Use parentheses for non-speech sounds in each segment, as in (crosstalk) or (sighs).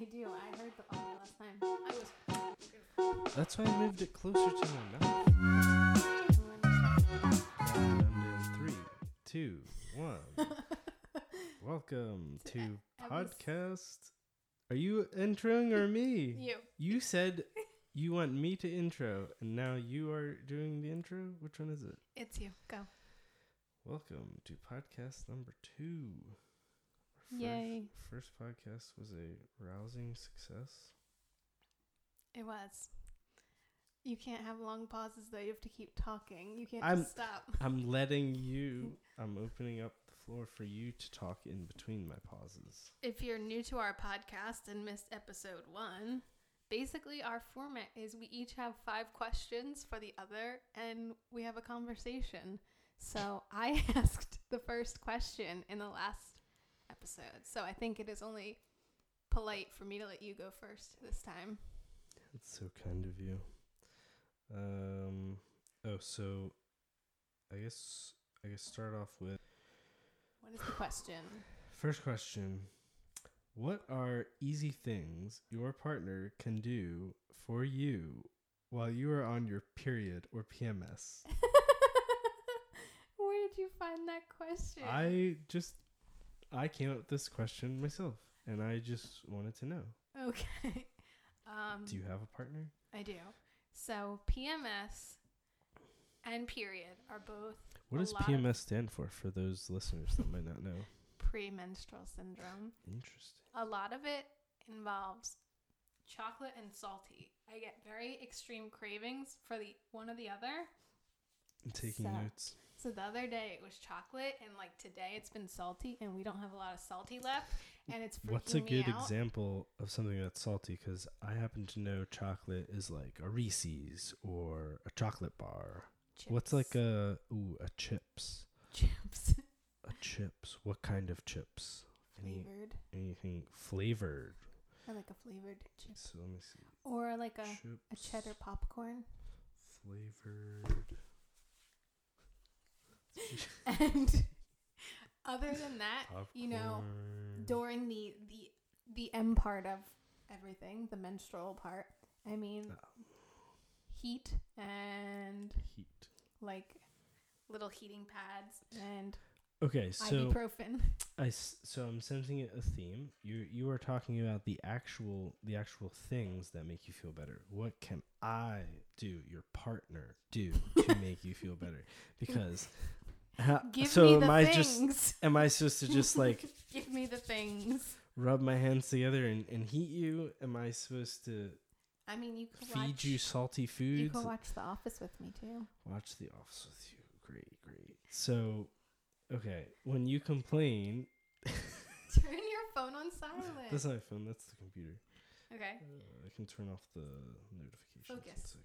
I do. I heard the audio last time. I was. That's why I moved it closer to my mouth. And three, two, one. (laughs) Welcome To to podcast. Are you introing or me? (laughs) You. You said you want me to intro, and now you are doing the intro. Which one is it? It's you. Go. Welcome to podcast number two. Yay. First podcast was a rousing success. It was. You can't have long pauses though. You have to keep talking. You can't I'm- just stop. I'm letting you. I'm opening up the floor for you to talk in between my pauses. If you're new to our podcast and missed episode one, basically our format is we each have five questions for the other and we have a conversation. So I (laughs) asked the first question in the last episode. So I think it is only polite for me to let you go first this time. It's so kind of you. Um. Oh, so I guess I guess start off with What is the question? first question. What are easy things your partner can do for you while you are on your period or PMS? (laughs) Where did you find that question? I just I came up with this question myself, and I just wanted to know. Okay. (laughs) Um, Do you have a partner? I do. So PMS and period are both What does PMS stand for for those listeners that might not know? premenstrual syndrome. Interesting. A lot of it involves chocolate and salty. I get very extreme cravings for the one or the other. I'm taking So- notes. So the other day it was chocolate, and like today it's been salty, and we don't have a lot of salty left, and it's freaking What's a good out. example of something that's salty? Because I happen to know chocolate is like a Reese's or a chocolate bar. What's like a ooh a chips? chips A chips. What kind of chips? Any flavored? anything flavored? I like a flavored chip, So let me see. or like a a cheddar popcorn. flavored. (laughs) And other than that, you know, during the the the M part of everything, the menstrual part, I mean, Oh. heat and heat. like little heating pads and Okay, so ibuprofen. I so I'm sensing a theme. You you are talking about the actual the actual things that make you feel better. What can I do, your partner do to (laughs) make you feel better? Because ha- Give so me am the I just am I supposed to just (laughs) like Give me the things. rub my hands together and, and heat you? Am I supposed to I mean, you could feed watch, you salty foods? You could watch The Office with me too. Watch The Office with you. Great, great. So, okay, when you complain, (laughs) Turn your phone on silent. that's not my phone. That's the computer. okay. Uh, I can turn off the notifications. Focus.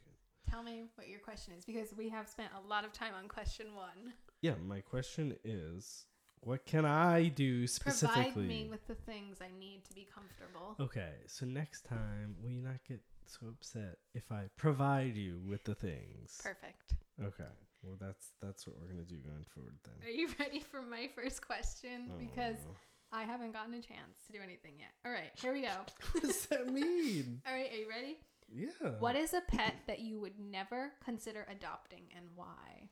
Tell me what your question is because we have spent a lot of time on question one. Yeah, my question is, what can I do specifically? Provide me with the things I need to be comfortable. okay, so next time, will you not get so upset if I provide you with the things? Perfect. Okay, well that's that's what we're gonna do going forward then. Are you (laughs) ready for my first question? Oh, Because. I haven't gotten a chance to do anything yet. All right, here we go. (laughs) what does that mean? All right, are you ready? Yeah. What is a pet that you would never consider adopting and why?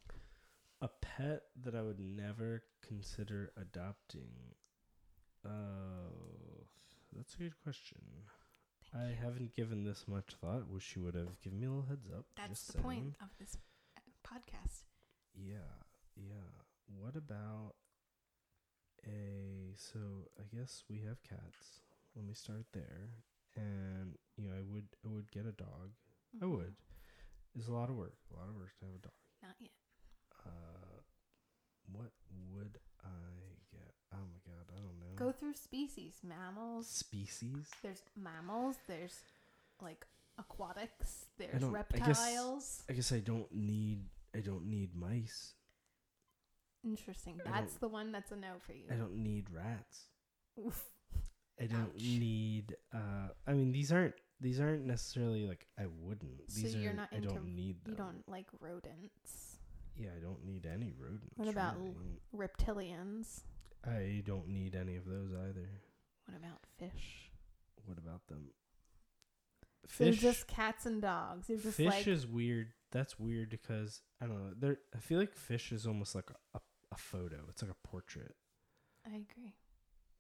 A pet that I would never consider adopting. Oh, that's a good question. I haven't given this much thought. Wish you would have given me a little heads up. That's Just the point of this uh, podcast. Yeah, yeah. What about a? So I guess we have cats. Let me start there. And you know, I would, I would get a dog. I Mhm. would. It's a lot of work. A lot of work to have a dog. Not yet. Uh, what would I get? Oh my god, I don't know. Go through species. Mammals. Species. There's mammals. There's like aquatics. There's don't- I guess- reptiles. I guess I don't need. I don't need mice. Interesting. That's the one that's a no for you. I don't need rats. Oof. I don't Ouch. need. Uh, I mean, these aren't. These aren't necessarily like I wouldn't. So These you're are. not I into- don't need them. You don't like rodents. Yeah, I don't need any rodents. What about really. reptilians? I don't need any of those either. What about fish? What about them. So it's just cats and dogs. Just fish like is weird. That's weird because I don't know. There, I feel like fish is almost like a, a, a photo. It's like a portrait. I agree.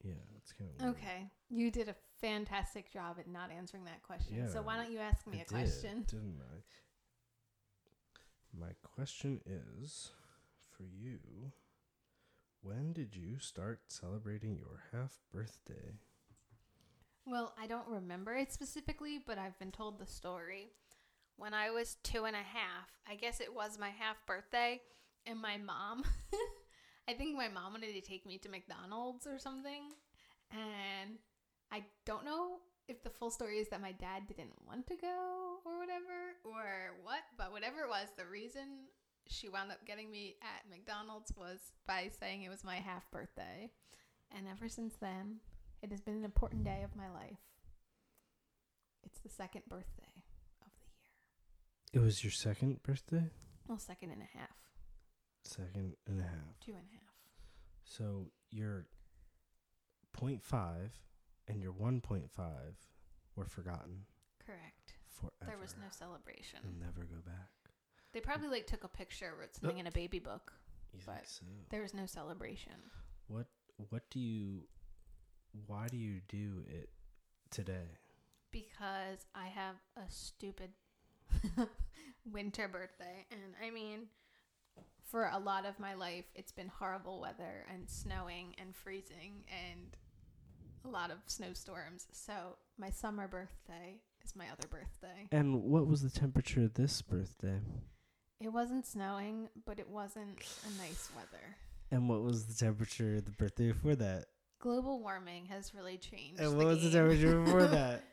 Yeah, it's kind of Okay. You did a fantastic job at not answering that question. Yeah, so why don't you ask me I a did, question? (laughs) didn't I? My question is for you. When did you start celebrating your half birthday? Well, I don't remember it specifically, but I've been told the story. When I was two and a half, I guess it was my half birthday, and my mom, (laughs) I think my mom wanted to take me to McDonald's or something. And I don't know if the full story is that my dad didn't want to go or whatever, or what, but whatever it was, the reason she wound up getting me at McDonald's was by saying it was my half birthday. And ever since then, it has been an important day of my life. It's the second birthday of the year. It was your second birthday? Well, second and a half. Second and a half. Two and a half. So your 0.5 and your 1.5 were forgotten Correct. forever. There was no celebration. and never go back. They probably like took a picture or something in a baby book. You But so? There was no celebration. What what do you why do you do it today? because I have a stupid (laughs) winter birthday. And I mean, for a lot of my life, it's been horrible weather and snowing and freezing and a lot of snowstorms. So my summer birthday is my other birthday. And what was the temperature this birthday? It wasn't snowing, but it wasn't a nice weather. And what was the temperature the birthday before that? Global warming has really changed. And what was the temperature before that? (laughs)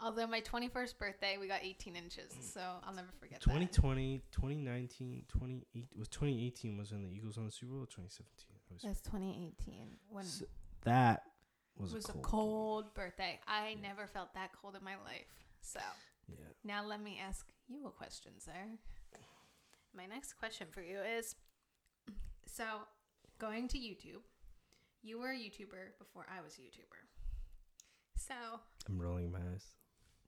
Although my 21st birthday, we got 18 inches, so I'll never forget that. 2020, 2019, 28 was 2018 was when the Eagles won the Super Bowl. or 2017. It was- That's 2018 when So that was, it was a cold. a cold birthday. I Yeah. never felt that cold in my life. So Yeah. now let me ask you a question, sir. My next question for you is so going to YouTube, you were a YouTuber before I was a YouTuber. So I'm rolling my eyes.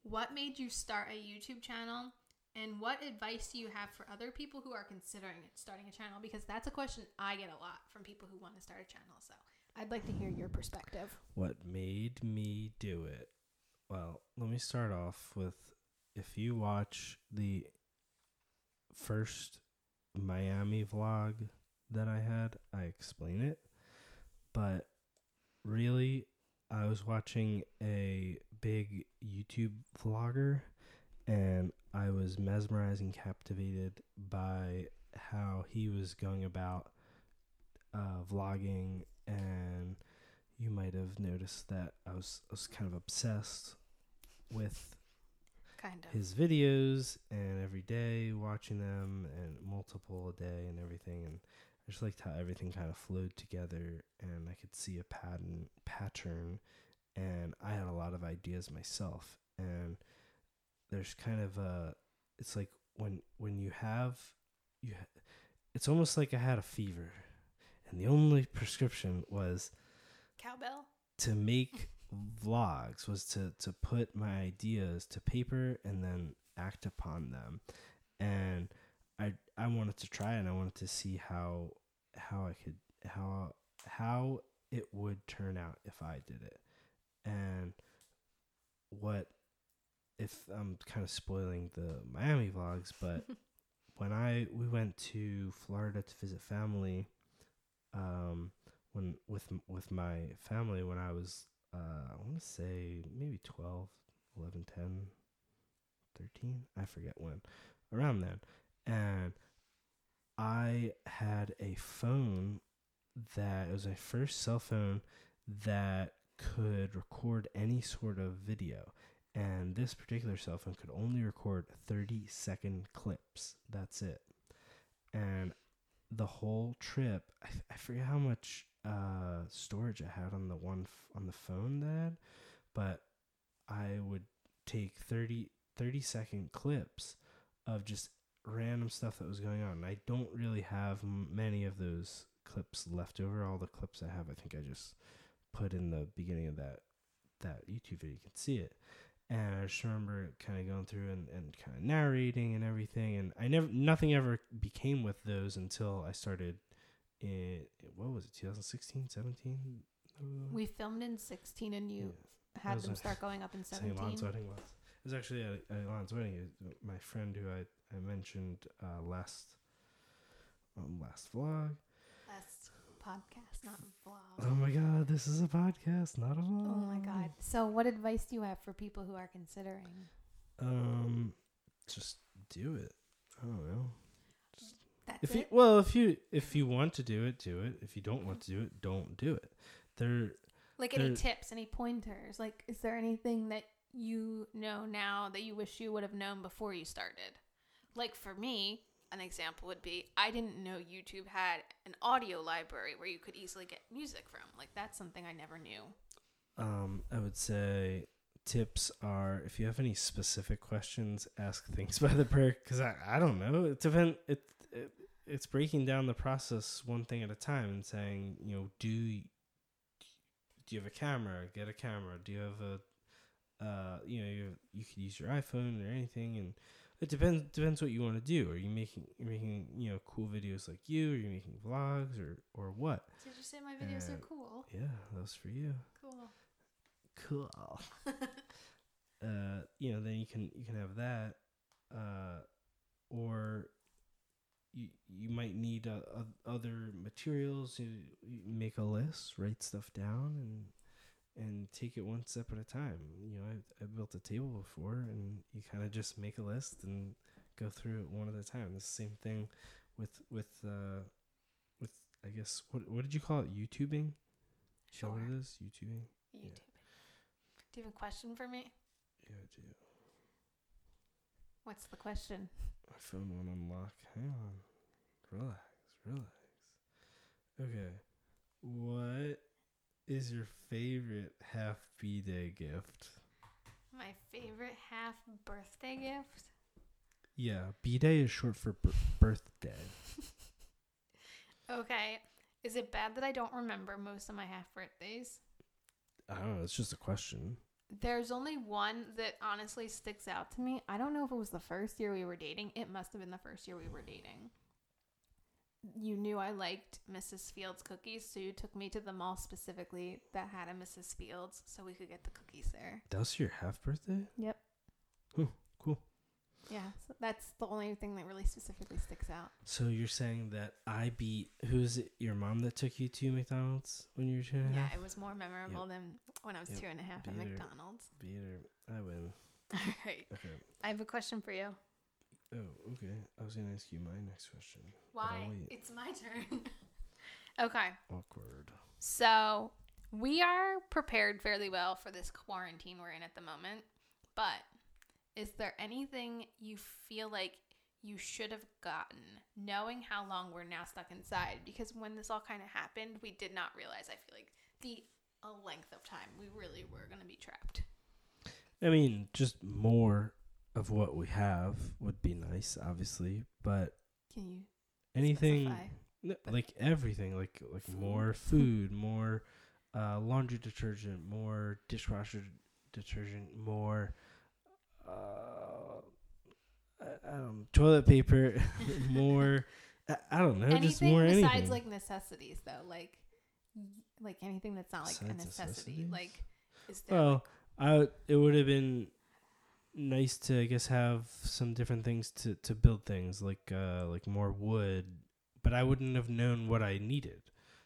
What made you start a YouTube channel? And what advice do you have for other people who are considering starting a channel? Because that's a question I get a lot from people who want to start a channel. So I'd like to hear your perspective. What made me do it? Well, let me start off with if you watch the first Miami vlog that I had, I explain it. But really, was watching a big YouTube vlogger and I was mesmerized and captivated by how he was going about uh, vlogging and you might have noticed that I was I was kind of obsessed with Kind of. his videos and every day watching them and multiple a day and everything and I just liked how everything kind of flowed together and I could see a pattern pattern and I had a lot of ideas myself and there's kind of a it's like when when you have you ha- it's almost like I had a fever and the only prescription was Cowbell? to make vlogs was to to put my ideas to paper and then act upon them and i i wanted to try and i wanted to see how how i could how how it would turn out if i did it and what if i'm kind of spoiling the miami vlogs but (laughs) when i we went to florida to visit family um when with with my family when I was uh I want to say maybe 12, 11, 10, 13, I forget when. Around then. And I had a phone that it was my first cell phone that could record any sort of video. And this particular cell phone could only record 30 second clips. That's it. And the whole trip, I forget how much uh, storage I had on the one f- on the phone that but I would take 30, 30 second clips of just random stuff that was going on. I don't really have many of those clips left over. All the clips I have, I think I just put in the beginning of that that YouTube video. You can see it, and I just remember kind of going through and, and kind of narrating and everything. And I never, nothing ever became with those until I started in, what was it, 2016, 17? Uh, We filmed in 16 and you yeah. had them start going up in (laughs) St. 17. Lon's wedding was. It was actually at, at Lon's wedding. Was my friend who I, I mentioned uh, last um, last vlog. Last podcast, not vlog. Oh my god, this is a podcast, not a vlog. Oh my god. So, what advice do you have for people who are considering? Um, just do it. I don't know. That's If you it. well, if you if you want to do it, do it. If you don't want to do it, don't do it. There, Like any tips, any pointers? Like, is there anything that you know now that you wish you would have known before you started? Like for me, an example would be I didn't know YouTube had an audio library where you could easily get music from. Like that's something I never knew. um, I would say tips are if you have any specific questions, ask things (laughs) by the prayer because I, I don't know. It depend it, it it's breaking down the process one thing at a time and saying you know do do you have a camera? Get a camera. Do you have a uh you know you you could use your iPhone or anything and it depends depends what you want to do. Are you making you're making you know cool videos like you? Are you making vlogs or or what? Did you say my videos Uh, are cool? Yeah, those for you. Cool. Cool. (laughs) uh, you know, then you can you can have that, uh, or you you might need uh, oth- other materials. You, you make a list, write stuff down, and and take it one step at a time. You know, I I built a table before, and you kind of just make a list and go through it one at a time. The same thing with with uh with I guess what what did you call it? YouTubing. What Sure. it is? YouTubing. YouTube. Do you have a question for me? Yeah, I do. What's the question? My phone won't unlock. Hang on. Relax, relax. Okay. What is your favorite half B day gift? My favorite half birthday gift? Yeah, B day is short for b- birthday. (laughs) Okay. Is it bad that I don't remember most of my half birthdays? I don't know. It's just a question. There's only one that honestly sticks out to me. I don't know if it was the first year we were dating. It must have been the first year we were dating. You knew I liked Mrs. Fields cookies, so you took me to the mall specifically that had a Mrs. Fields so we could get the cookies there. That was your half birthday? Yep. Cool. Yeah, so that's the only thing that really specifically sticks out. So you're saying that I beat who's it? Your mom that took you to McDonald's when you were two and a half? Yeah, it was more memorable than when I was Yep. two and a half at her. McDonald's. Beat her. I win. (laughs) All right. Okay. I have a question for you. Oh, okay. I was gonna ask you my next question. Why? It's my turn. (laughs) okay. Awkward. So we are prepared fairly well for this quarantine we're in at the moment. But is there anything you feel like you should have gotten knowing how long we're now stuck inside? Because when this all kind of happened, we did not realize, I feel like, the a length of time we really were going to be trapped. I mean, just more of what we have would be nice, obviously, but Can you anything specify? like everything, like like Food. more (laughs) food, more uh, laundry detergent, more dishwasher detergent, more uh, I, I don't know, toilet paper, (laughs) more I, I don't know, just anything more besides anything. like necessities though, like like anything that's not like a necessity. Like is there Well, I it would have been nice to I guess have some different things to to build things like uh like more wood, but I wouldn't have known what I needed.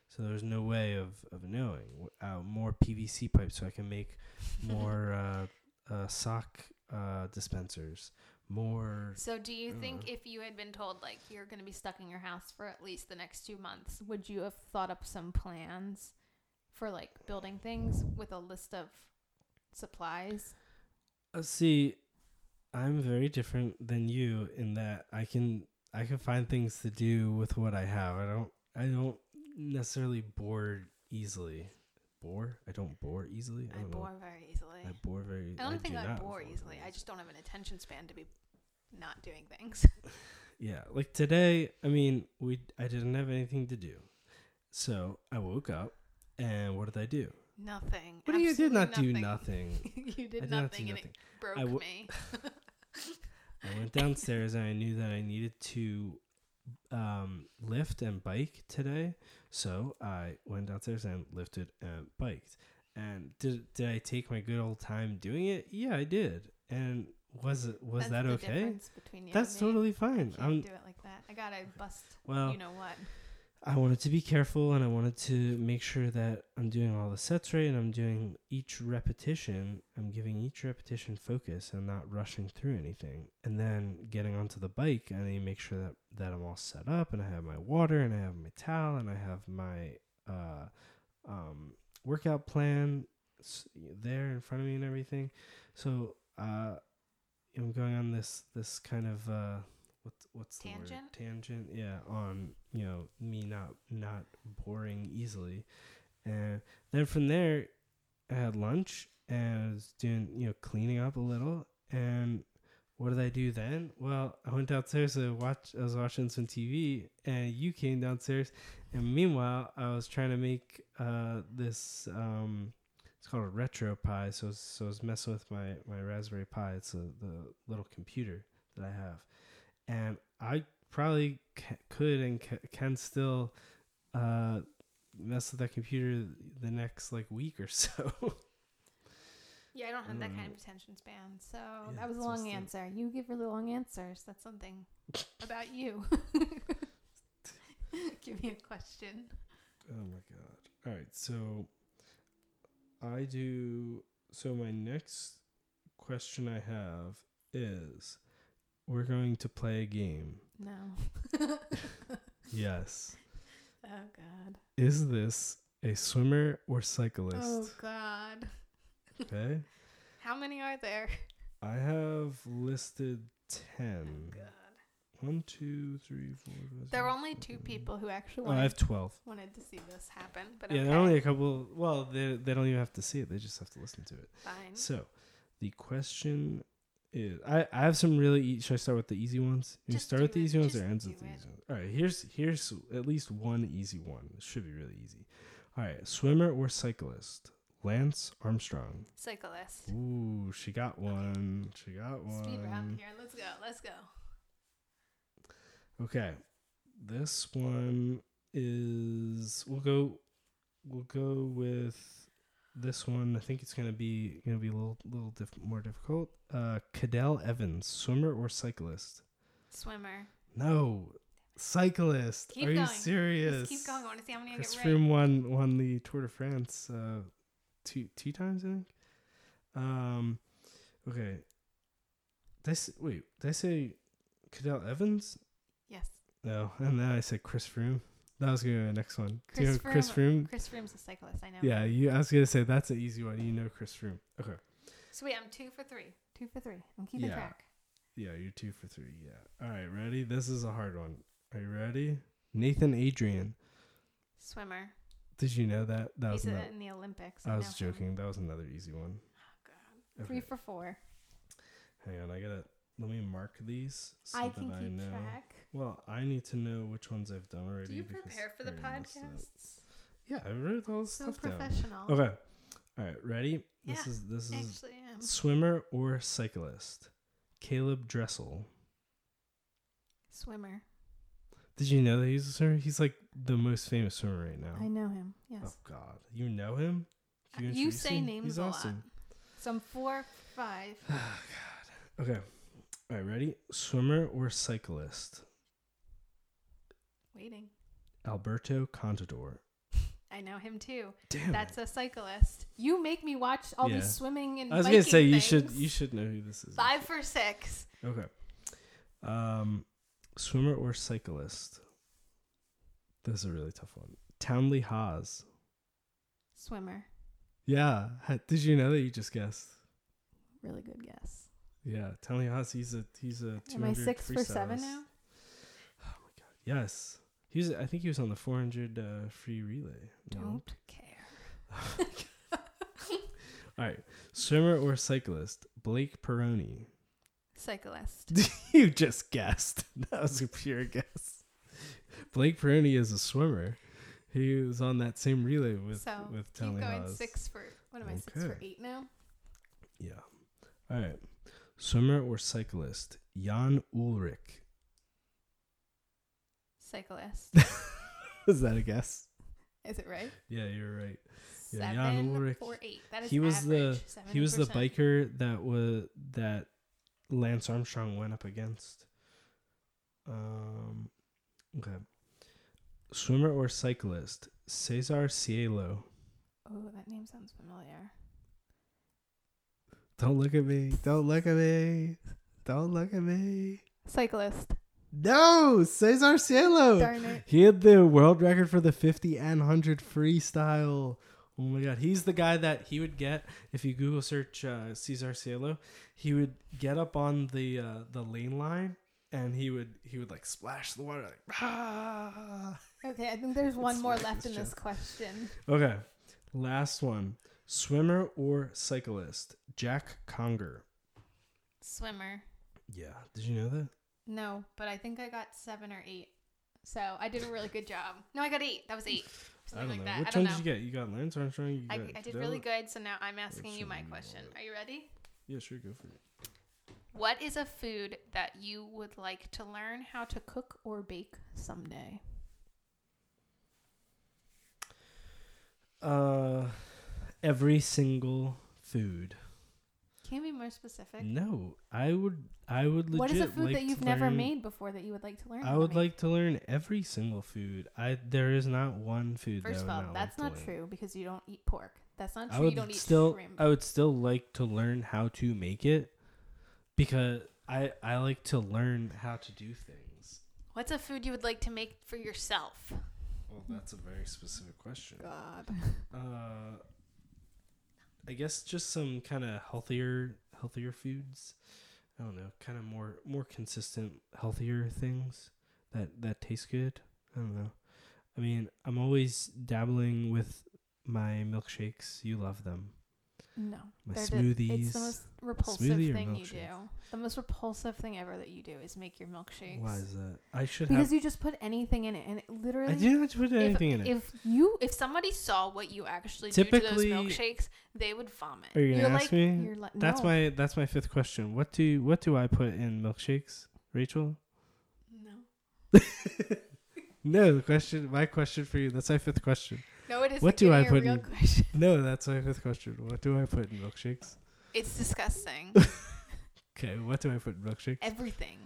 So there's no way of of knowing. Uh, more PVC pipes so I can make (laughs) more uh, uh sock uh dispensers. More So, do you think Uh. if you had been told like you're going to be stuck in your house for at least the next two months, would you have thought up some plans for like building things with a list of supplies? Uh, see, I'm very different than you in that I can I can find things to do with what I have. I don't I don't necessarily bore easily. Bore? I don't bore easily. I, I know. bore very easily. I bore very. I don't think do I bore easily. I just don't have an attention span to be not doing things. (laughs) (laughs) Yeah, like today, I mean, we I didn't have anything to do. So, I woke up and what did I do? Nothing. What do you did not do nothing? (laughs) you did, I did not nothing, do and nothing. it broke I w- me. (laughs) I went (laughs) downstairs and I knew that I needed to um, lift and bike today, so I went downstairs and lifted and biked. And did did I take my good old time doing it? Yeah, I did. And was it was That's that okay? difference between you That's totally I fine. can't I'm do it like that. I gotta bust. well. you know what? I wanted to be careful and I wanted to make sure that I'm doing all the sets right and I'm doing each repetition. I'm giving each repetition focus and not rushing through anything. And then getting onto the bike, I need to make sure that, that I'm all set up and I have my water and I have my towel and I have my uh, um, workout plan there in front of me and everything. So uh, I'm going on this this kind of uh, what's what's the word? Tangent? Tangent, yeah, on you know me not not boring easily, and then from there, I had lunch and I was doing you know cleaning up a little. And what did I do then? Well, I went downstairs to watch. I was watching some TV, and you came downstairs. And meanwhile, I was trying to make uh, this. Um, it's called a RetroPie. So so I was messing with my my Raspberry Pi. It's a, the little computer that I have, and I probably ca- could and ca- can still uh, mess with that computer the next like week or (laughs) so. Yeah, I don't have that kind Mm. of attention span. So Yeah, that was a long the- answer. You give really long answers. That's something (laughs) about you. (laughs) give me a question. Oh my god. All right, so I do so my next question I have is we're going to play a game. No. (laughs) Yes. oh God. Is this a swimmer or cyclist? Oh God. Okay. (laughs) How many are there? I have listed 10. God. One, two, three, four, five, There were six, only two people who actually Oh, I have 12. wanted to see this happen, but Yeah, okay. there are only a couple. Well, they, they don't even have to see it, they just have to listen to it. Fine. So, the question is I, I have some really e- should I start with the easy ones? You Just start with the it, easy ones or just ends with the it. easy ones? All right, here's here's at least one easy one. It should be really easy. All right, swimmer or cyclist? Lance Armstrong. Cyclist. Ooh, she got one. She got one. Speed round here. Let's go. Let's go. Okay. This one is we'll go we'll go with this one. I think it's gonna be gonna be a little little diff- more difficult. Uh Cadel Evans, swimmer or cyclist? Swimmer. No. Cyclist. Keep Are you serious? Just keep going. I want to see how many I Chris get right. Froome won won the Tour de France uh two two times I think. Um okay. Did I s wait, did I say Cadel Evans? Yes. No, and then I said Chris Froome. That was gonna be my next one. Do you know Chris Chris Froome? Chris Froome's a cyclist. I know. Yeah, you. I was gonna say that's an easy one. You know Chris Froome. Okay. So wait, I'm two for three. Two for three. I'm keeping Yeah. track. Yeah, you're two for three. Yeah. All right, ready? This is a hard one. Are you ready? Nathan Adrian. Swimmer. Did you know that? That was He's another, in the Olympics. I was know him. joking. That was another easy one. Oh God. Three Okay. for four. Hang on, I gotta let me mark these so I that can I keep know. track. Well, I need to know which ones I've done already. Do you prepare for the I already messed it up. podcasts? Yeah, I wrote all this So stuff down. professional. Okay. All right, ready? This Yeah, is this is swimmer or cyclist. Caeleb Dressel. Swimmer. Did you know that he's a swimmer? He's like the most famous swimmer right now. I know him. Yes. Oh God, you know him? Uh, Can you say him? names He's a awesome. lot. So I'm four, five. Oh (sighs) God. Okay. All right, ready? Swimmer or cyclist? Waiting. Alberto Contador. I know him too. Damn. That's a cyclist. You make me watch all Yeah. these swimming and I was gonna biking say you should things. you should know who this is. Five for six. Okay. Um, swimmer or cyclist? This is a really tough one. Townley Haas. Swimmer. Yeah. Ha- Did you know that you just guessed? Really good guess. Yeah, Townley Haas. He's a he's a. Am I 200 six for seven now? Yes. He was. I think he was on the 400 uh, free relay. Don't care. (laughs) All right. Swimmer or cyclist? Blake Pieroni. Cyclist. (laughs) you just guessed. (laughs) That was a pure guess. Blake Pieroni is a swimmer. he was on that same relay with so with keep Tally going Haas. six for what am I six for eight now? Yeah. All right. Swimmer or cyclist? Jan Ullrich. Cyclist. (laughs) Is that a guess? Is it right? Yeah, you're right. Yeah, Jan Seven Ullrich. or eight. That is He was the average, he was the biker that was that Lance Armstrong went up against. Um, okay. Swimmer or cyclist? Cesar Cielo. Oh, that name sounds familiar. Don't look at me. Don't look at me. Don't look at me. Cyclist. No, Cesar Cielo. Darn it. He had the world record for the 50 and 100 freestyle. Oh my god, he's the guy that he would get if you Google search uh, Cesar Cielo. He would get up on the uh, the lane line and he would he would like splash the water like. "Ah." Okay, I think there's one more left in this question. Okay, last one: swimmer or cyclist? Jack Conger. Swimmer. Yeah, did you know that? No, but I think I got seven or eight. So I did a really good job. No, I got eight. That was eight. I don't like know. that. Which I don't one know. did you get? You got Lance Armstrong. You I, got I did really good, so now I'm asking you my question. Are you ready? Yeah, sure, go for it. What is a food that you would like to learn how to cook or bake someday? Uh, every single food. Can you be more specific? No, I would. I would legit. what is a food like that you've never learn- made before that you would like to learn? I would make? like to learn every single food. I there is not one food. First that of all, not that's like not true because you don't eat pork. That's not true. I true. would You don't eat still. shrimp. I would still like to learn how to make it, because I I like to learn how to do things. What's a food you would like to make for yourself? Well, that's a very specific question. God. (laughs) Uh, I guess just some kind of healthier, healthier foods. I don't know, kind of more, more consistent, healthier things that that taste good. I don't know. I mean, I'm always dabbling with my milkshakes. You love them. No. My They're the- smoothies. it's the most repulsive thing you do. The most repulsive thing ever that you do is make your milkshakes. Why is that? I should Because have. you just put anything in it, and it literally. I do not put anything if, in it. If you, if somebody saw what you actually do to Typically- those milkshakes, they would vomit. Are you gonna You're ask like, me? You're like, that's no. my that's my fifth question. What do you what do I put in milkshakes, Rachel? No. (laughs) No, the question. My question for you. That's my fifth question. No, it is. What do I put in- question. No, that's my fifth question. What do I put in milkshakes? It's disgusting. (laughs) Okay, what do I put in milkshakes? Everything.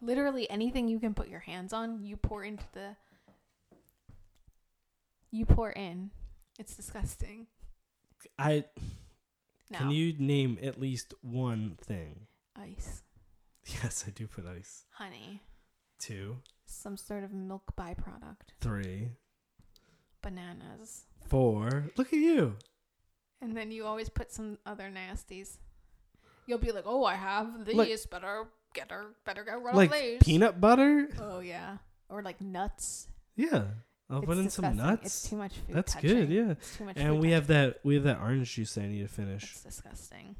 Literally anything you can put your hands on, you pour into the. You pour in. It's disgusting. I No. can you name at least one thing? Ice, Yes, I do put ice. honey, Two, some sort of milk byproduct, three, bananas, four. Look at you. and then you always put some other nasties. You'll be like, "Oh, I have these. Like- better get her. Better go rid like these." peanut butter. Oh yeah, or like nuts. Yeah, I'll It's put in some nuts. It's too much food. That's touching. good. Yeah, It's too much. and we have that we have that orange juice that I need to finish. It's disgusting.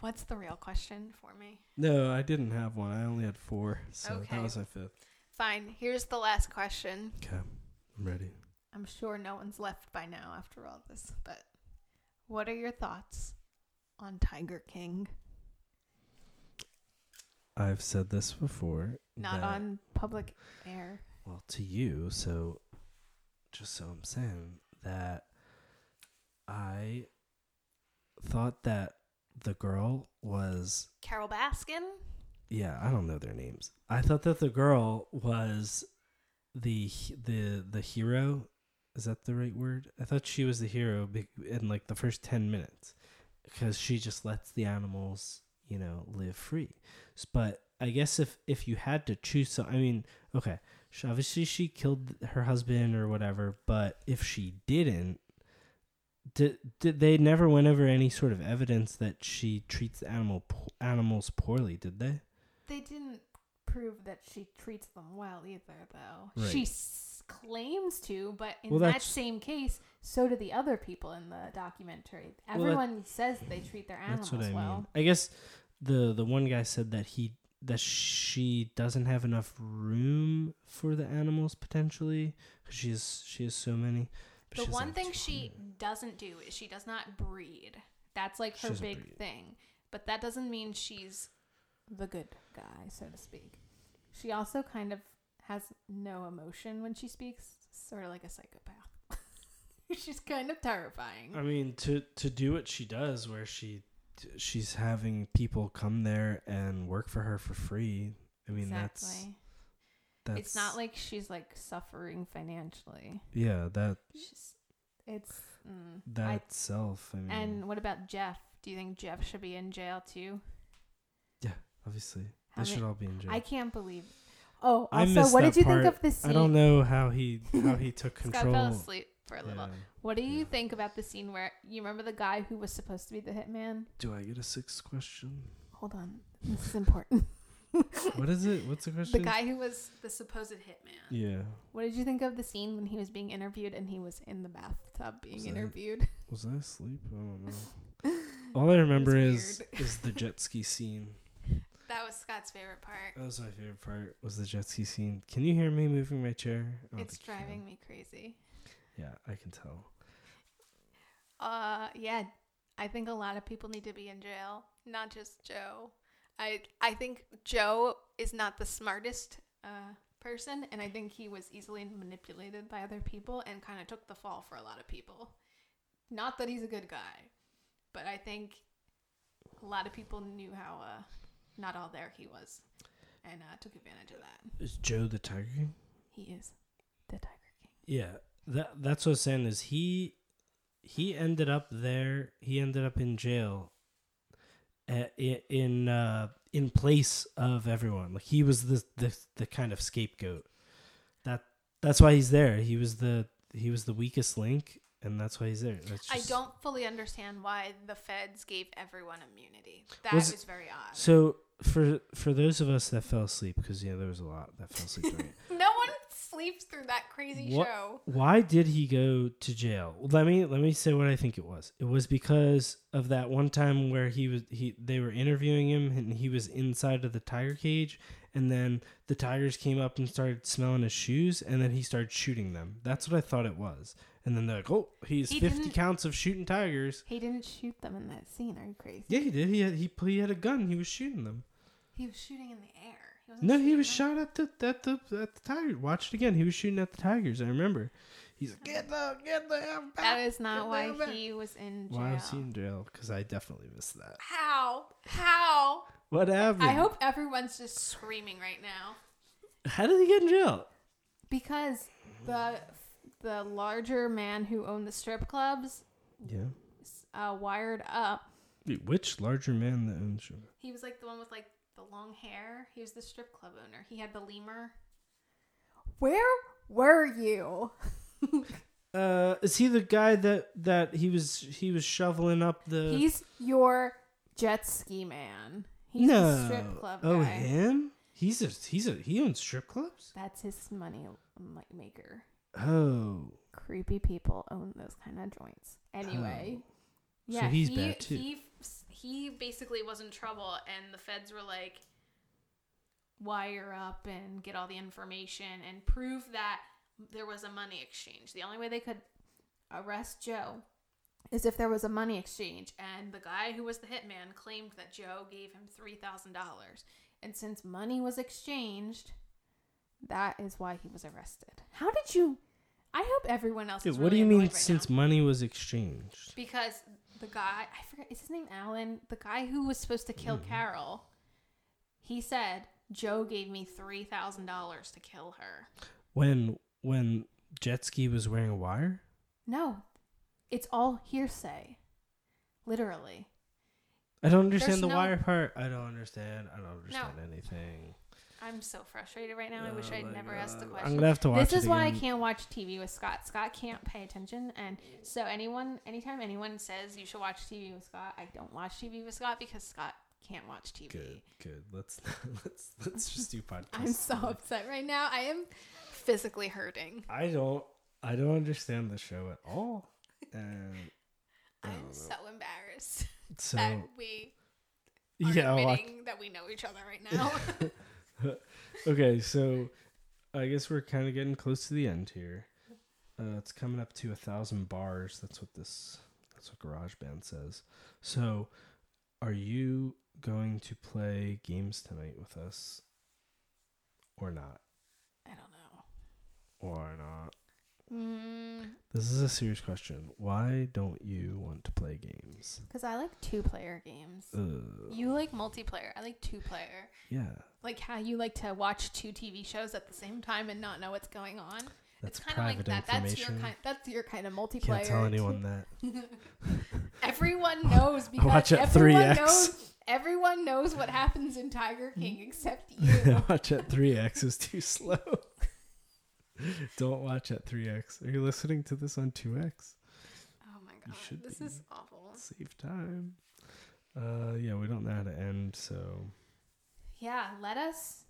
What's the real question for me? No, I didn't have one. I only had four, so Okay. that was my fifth. Fine. Here's the last question. Okay, I'm ready. I'm sure no one's left by now after all this, but what are your thoughts on Tiger King? I've said this before. Not that- on public air. well to you so just so i'm saying that i thought that the girl was Carole Baskin? yeah i don't know their names i thought that the girl was the the the hero? Is that the right word? I thought she was the hero in like the first 10 minutes because she just lets the animals you know live free. But i guess if if you had to choose so i mean okay sh- obviously she killed her husband or whatever but if she didn't did, did they never went over any sort of evidence that she treats animal animals poorly did they? They didn't prove that she treats them well either, though. Right. She s- claims to, but in Well, that same case, so do the other people in the documentary. Well, that- Everyone says they treat their animals That's what I well. mean. I guess the the one guy said that he that she doesn't have enough room for the animals potentially because she has she has so many. But the one like, thing she doesn't do is she does not breed. That's like her big breed. thing. But that doesn't mean she's the good guy, so to speak. She also kind of has no emotion when she speaks, sort of like a psychopath. (laughs) she's kind of terrifying. I mean, to to do what she does, where she she's having people come there and work for her for free. I mean, that's that's It's not like she's like suffering financially. yeah that She's, it's mm. that I- itself. I mean, and what about Jeff? Do you think Jeff should be in jail too? Yeah, obviously How they should all be in jail. I can't believe. Oh, I also, what did you part. think of the scene? I don't know how he how he (laughs) took control. Scott control. fell asleep for a little. Yeah. What do you Yeah. think about the scene where you remember the guy who was supposed to be the hitman? Do I get a sixth question? Hold on, this is important. (laughs) what is it? What's the question? the guy who was the supposed hitman. Yeah. What did you think of the scene when he was being interviewed and he was in the bathtub being Was I- interviewed? Was I asleep? I don't know. (laughs) All I remember is weird. is the jet ski scene. Scott's favorite part. That was my favorite part. Was the jet ski scene. Can you hear me moving my chair? It's think you can. driving me crazy. Yeah, I can tell. Uh, yeah, I think a lot of people need to be in jail, not just Joe. I I think Joe is not the smartest uh, person, and I think he was easily manipulated by other people and kind of took the fall for a lot of people. Not that he's a good guy, but I think a lot of people knew how uh, not all there he was, and uh, took advantage of that. Is Joe the Tiger King? He is the Tiger King. Yeah, that that's what I was saying. Is he he ended up there? He ended up in jail. uh, In uh, in place of everyone, like he was the the the kind of scapegoat. That that's why he's there. He was the he was the weakest link, and that's why he's there. That's I don't fully understand why the feds gave everyone immunity. That Was- was very odd. So for for those of us that fell asleep, because yeah, there was a lot that fell asleep. (laughs) No one sleeps through that crazy What- show. Why did he go to jail? Let me let me say what I think it was. It was because of that one time where he was he they were interviewing him and he was inside of the tiger cage and then the tigers came up and started smelling his shoes and then he started shooting them. That's what I thought it was. And then they're like, "Oh, he's He 50 didn't- counts of shooting tigers." He didn't shoot them in that scene. Are you crazy? Yeah, he did. He had he, he had a gun. He was shooting them. He was shooting in the air. He wasn't No, he shooting was them. shot at the at the at the tigers. Watch it again. He was shooting at the tigers. I remember. He's like, "Get the get the hell back." That is not Get why the hell back." he was in jail. Why was he in jail? Because I definitely missed that. How? How? What happened? I hope everyone's just screaming right now How did he get in jail? because the the larger man who owned the strip clubs Yeah. uh, wired up. Wait, which larger man that owns sugar? He was like the one with like the long hair. He was the strip club owner. He had the lemur. Where were you? (laughs) Uh, is he the guy that that he was he was shoveling up the? He's your jet ski man. He's no. the strip club oh, guy. Oh, him? He's a he's a he owns strip clubs. That's his money maker. Oh, Creepy people own those kind of joints. Anyway, Oh. yeah, So he's he, bad, too. He he basically was in trouble, and the feds were like, wire up and get all the information and prove that there was a money exchange. The only way they could arrest Joe is if there was a money exchange, and the guy who was the hitman claimed that Joe gave him three thousand dollars, and since money was exchanged, that is why he was arrested. How did you? I hope everyone else. Dude, is what do you mean? right since now. money was exchanged? because the guy I forget is his name Alan, the guy who was supposed to kill Mhm. Carole, he said Joe gave me three thousand dollars to kill her. When when jet ski was wearing a wire? No, it's all hearsay, literally. I don't understand There's the no- wire part. I don't understand. I don't understand anything. I'm so frustrated right now. I wish Oh I'd my never asked the God. question. I'm gonna have to watch this is it why I again. can't watch TV with Scott. Scott can't pay attention, and so anyone, anytime anyone says you should watch TV with Scott, I don't watch TV with Scott because Scott can't watch TV. Good, good. Let's (laughs) let's let's just do podcasts. I'm so together. upset right now. I am physically hurting. I don't I don't understand the show at all. And I I'm so embarrassed (laughs) so that we aren't Yeah, admitting that we know each other right (laughs) now. (laughs) okay, so I guess we're kind of getting close to the end here. Uh, it's coming up to a thousand bars. That's what this. That's what GarageBand says. So, are you going to play games tonight with us, or not? I don't know. Or not? Mm, This is a serious question. Why don't you want to play games? Because I like two player games. Uh, You like multiplayer. I like two player. yeah, Like how you like to watch two TV shows at the same time and not know what's going on. that's it's kind of like that. That's your kind. That's your kind of multiplayer. Can't tell anyone that. (laughs) (laughs) everyone knows because watch at everyone 3X. knows. Everyone knows what happens in Tiger King (laughs) except you. watch at 3x is too slow. (laughs) Don't watch at 3x. Are you listening to this on 2x? oh my god, this be. is awful. Save time. Uh, yeah, we don't know how to end, so Yeah, let us.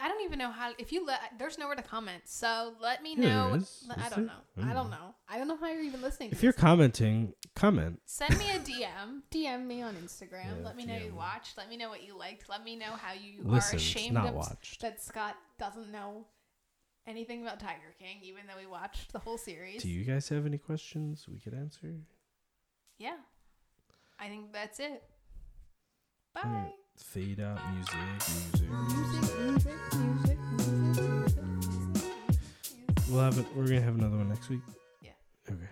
I don't even know how. If you let, there's nowhere to comment. So let me know. is. Is I don't know. I don't know. I don't know how you're even listening. if you're this. commenting, comment. Send me a DM. (laughs) DM me on Instagram. Yeah, Let me know you DM. watched. Let me know what you liked. Let me know how you Listen, are ashamed not of watched. that Scott doesn't know anything about Tiger King, even though we watched the whole series. Do you guys have any questions we could answer? Yeah. I think that's it. Bye. Right. Fade out music, music, music, music, music, music, music, music. We'll have it. We're gonna have another one next week. Yeah. Okay.